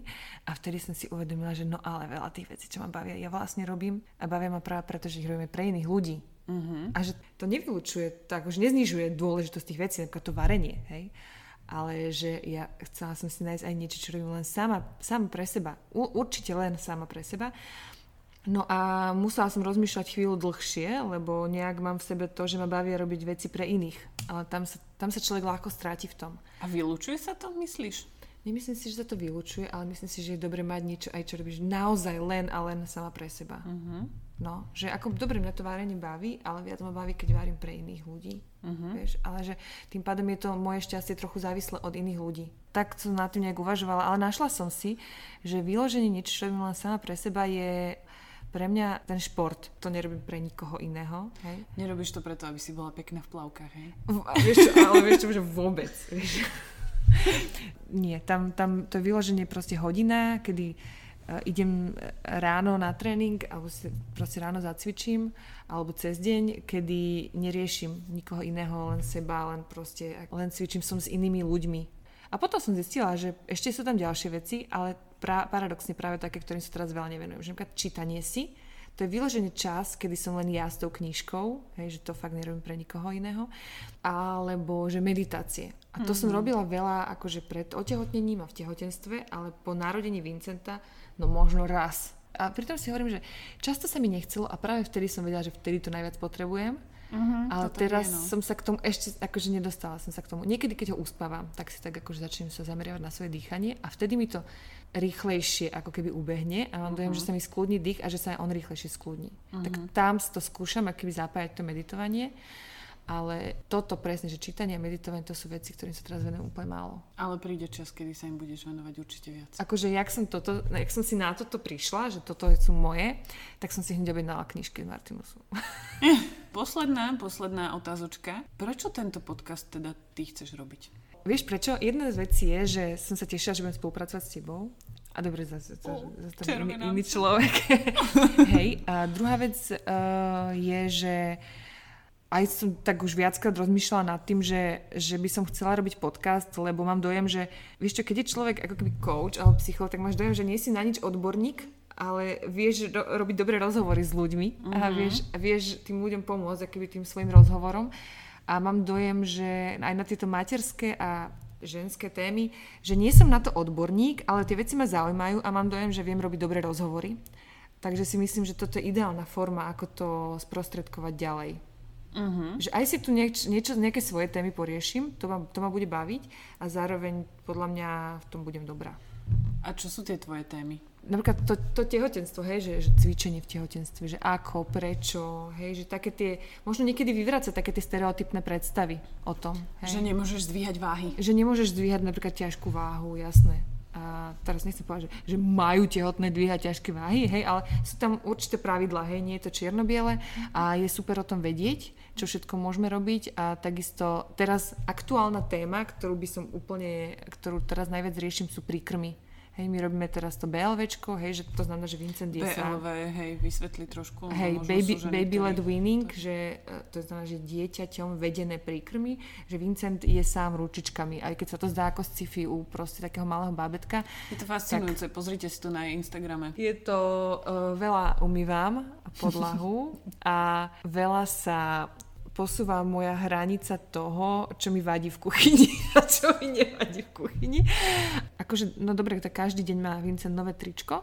A vtedy som si uvedomila, že no ale veľa tých vecí, čo ma bavia, ja vlastne robím a bavia ma práve preto, že ich robíme pre iných ľudí. Uh-huh. A že to nevylučuje, tak už neznižuje dôležitosť tých vecí, napríklad to varenie, hej. Ale že ja chcela som si nájsť aj niečo, čo robím len sama, sama pre seba. U, určite len sama pre seba. No a musela som rozmýšľať chvíľu dlhšie, lebo nejak mám v sebe to, že ma bavia robiť veci pre iných. Ale tam sa, tam sa človek ľahko stráti v tom. A vylučuje sa to, myslíš? Nemyslím si, že sa to vylučuje, ale myslím si, že je dobre mať niečo aj, čo robíš naozaj len a len sama pre seba. Uh-huh. No, že ako dobre mňa to várenie baví, ale viac ma baví, keď varím pre iných ľudí. Uh-huh. Vieš, ale že tým pádom je to moje šťastie trochu závislé od iných ľudí. Tak som na tým nejak uvažovala, ale našla som si, že vyloženie niečo, čo robím len sama pre seba je pre mňa ten šport, to nerobím pre nikoho iného. Hej? Nerobíš to preto, aby si bola pekná v plavkách, hej? vieš čo, ale vieš čo, že vôbec. Vieš. Nie, tam, tam to vyloženie proste hodina, kedy idem ráno na tréning alebo si proste ráno zacvičím alebo cez deň, kedy neriešim nikoho iného, len seba, len proste, len cvičím som s inými ľuďmi. A potom som zistila, že ešte sú tam ďalšie veci, ale pra, paradoxne práve také, ktorým sa teraz veľa nevenujem. Že napríklad čítanie si, to je vyložený čas, kedy som len ja s tou knižkou, hej, že to fakt nerobím pre nikoho iného, alebo že meditácie. A to mm-hmm. som robila veľa akože pred otehotnením a v tehotenstve, ale po narodení Vincenta no možno raz. A pritom si hovorím, že často sa mi nechcelo a práve vtedy som vedela, že vtedy to najviac potrebujem. Uh-huh, ale teraz je, no. som sa k tomu ešte akože nedostala som sa k tomu. Niekedy, keď ho uspávam, tak si tak akože začnem sa zameriavať na svoje dýchanie a vtedy mi to rýchlejšie ako keby ubehne a mám uh-huh. dojem, že sa mi skľudní dých a že sa aj on rýchlejšie skľudní. Uh-huh. Tak tam to skúšam, ako keby zapájať to meditovanie ale toto presne, že čítanie a meditovanie, to sú veci, ktorým sa teraz venujem úplne málo. Ale príde čas, kedy sa im budeš venovať určite viac. Akože, jak som, toto, jak som si na toto prišla, že toto sú moje, tak som si hneď objednala knižky z Martinusu. Posledná, posledná otázočka. Prečo tento podcast teda ty chceš robiť? Vieš prečo? Jedna z vecí je, že som sa tešila, že budem spolupracovať s tebou. A dobre, zase to, Oh, iný, iný človek. Hej, a druhá vec uh, je, že aj som tak už viackrát rozmýšľala nad tým, že, že by som chcela robiť podcast, lebo mám dojem, že vieš čo, keď je človek ako keby coach alebo psycholog, tak máš dojem, že nie si na nič odborník, ale vieš ro- robiť dobré rozhovory s ľuďmi mm-hmm. a vieš, a vieš tým ľuďom pomôcť akýby tým svojim rozhovorom. A mám dojem, že aj na tieto materské a ženské témy, že nie som na to odborník, ale tie veci ma zaujímajú a mám dojem, že viem robiť dobré rozhovory. Takže si myslím, že toto je ideálna forma, ako to sprostredkovať ďalej. Uh-huh. Že aj si tu nieč, niečo, nejaké svoje témy poriešim, to ma, to ma bude baviť a zároveň podľa mňa v tom budem dobrá. A čo sú tie tvoje témy? Napríklad to, to tehotenstvo, hej, že, že cvičenie v tehotenstve, že ako, prečo, hej, že také tie, možno niekedy vyvráca také tie stereotypné predstavy o tom. Hej. Že nemôžeš zdvíhať váhy. že nemôžeš zdvíhať napríklad ťažkú váhu, jasné. A teraz nechcem povedať, že, že majú tehotné dvíhať ťažké váhy, hej, ale sú tam určité pravidlá, hej, nie je to čierno-biele a je super o tom vedieť, čo všetko môžeme robiť a takisto teraz aktuálna téma, ktorú by som úplne, ktorú teraz najviac riešim, sú príkrmy. Hej, my robíme teraz to BLVčko, hej, že to znamená, že Vincent je. BLV, hej, vysvetli trošku. Hej, možno baby, baby led ktorí- weaning, že e, to znamená, že dieťaťom vedené príkrmy, že Vincent je sám ručičkami, aj keď sa to zdá ako sci-fi u proste takého malého bábetka. Je to fascinujúce, pozrite si to na Instagrame. Je to, uh, veľa umývam podlahu a veľa sa posúva moja hranica toho, čo mi vadí v kuchyni a čo mi nevadí v kuchyni. Akože, no dobre, tak každý deň má Vincent nové tričko,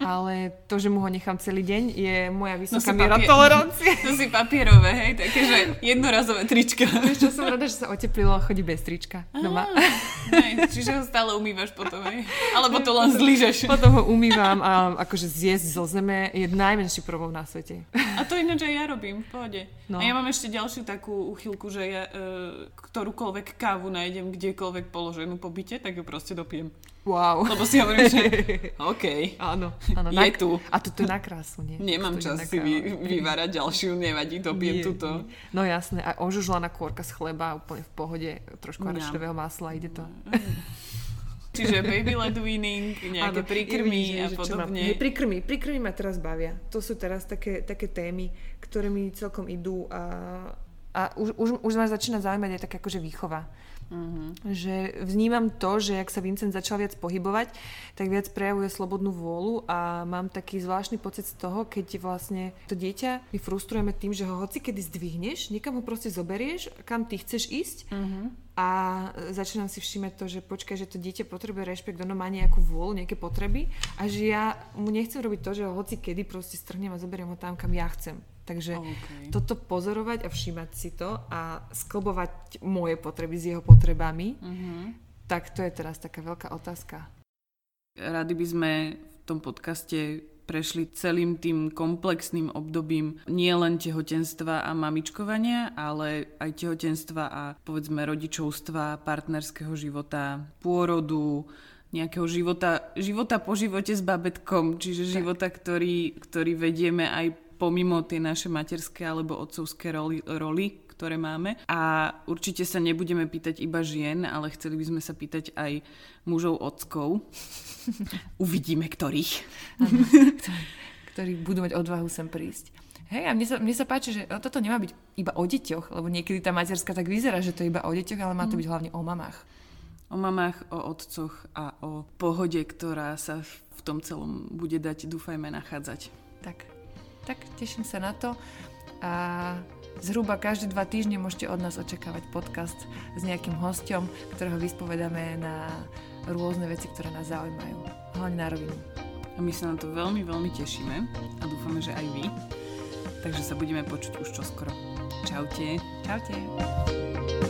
ale to, že mu ho nechám celý deň, je moja vysoká sú miera papie- tolerancie. To si papierové, hej, také, že jednorazové trička. Vieš čo, som rada, že sa oteplilo a chodí bez trička doma. Hej, čiže ho stále umývaš potom, hej. Alebo to len zlížeš. Potom ho umývam a akože zjesť zo zeme je najmenší problém na svete. A to ináč aj ja robím, v pohode. No. No. A ja mám ešte ďalšiu takú uchylku, že ja e, ktorúkoľvek kávu nájdem kdekoľvek položenú po byte, tak ju proste dopijem. Wow. Lebo si hovorím, že OK, Áno, áno. Je tu. A tu je na krásu, nie? nemám je čas na si vy, vyvárať ďalšiu, nevadí, dopijem Nie, túto. nie. No jasné, a ožužlaná kôrka z chleba, úplne v pohode, trošku Mňam. arašidového masla, ide to. Čiže baby led weaning, nejaké Áno, príkrmy vidíš, a podobne. Hej, príkrmy, príkrmy ma teraz bavia. To sú teraz také, také témy, ktoré mi celkom idú a, a už, už, už ma začína zaujímať aj tak akože výchova. Mhm. Že vnímam to, že ak sa Vincent začal viac pohybovať, tak viac prejavuje slobodnú vôľu a mám taký zvláštny pocit z toho, keď vlastne to dieťa my frustrujeme tým, že ho hoci kedy zdvihneš, niekam ho proste zoberieš, kam ty chceš ísť Mhm. a začínam si všímať to, že počkaj, že to dieťa potrebuje rešpekt, ono má nejakú vôľu, nejaké potreby a že ja mu nechcem robiť to, že ho hoci kedy proste strhnem a zoberiem ho tam, kam ja chcem. Takže OK. toto pozorovať a všímať si to a sklbovať moje potreby s jeho potrebami, Mhm. tak to je teraz taká veľká otázka. Rady by sme v tom podcaste prešli celým tým komplexným obdobím nie len tehotenstva a mamičkovania, ale aj tehotenstva a povedzme rodičovstva, partnerského života, pôrodu, nejakého života, života po živote s babetkom, čiže života, ktorý, ktorý vedieme aj pomimo tie naše materské alebo otcovské roli, roli ktoré máme. A určite sa nebudeme pýtať iba žien, ale chceli by sme sa pýtať aj mužov ockov. Uvidíme ktorých. Ktorí budú mať odvahu sem prísť. Hej, a mne sa, mne sa páči, že toto nemá byť iba o deťoch, lebo niekedy tá materská tak vyzerá, že to je iba o deťoch, ale má to byť hlavne o mamách. O mamách, o otcoch a o pohode, ktorá sa v tom celom bude dať, dúfajme, nachádzať. Tak, tak teším sa na to a zhruba každé dva týždne môžete od nás očakávať podcast s nejakým hostom, ktorého vyspovedáme na rôzne veci, ktoré nás zaujímajú. Hlavne na rovinu. A my sa na to veľmi, veľmi tešíme a dúfame, že aj vy. Takže sa budeme počuť už čoskoro. Čaute. Čaute.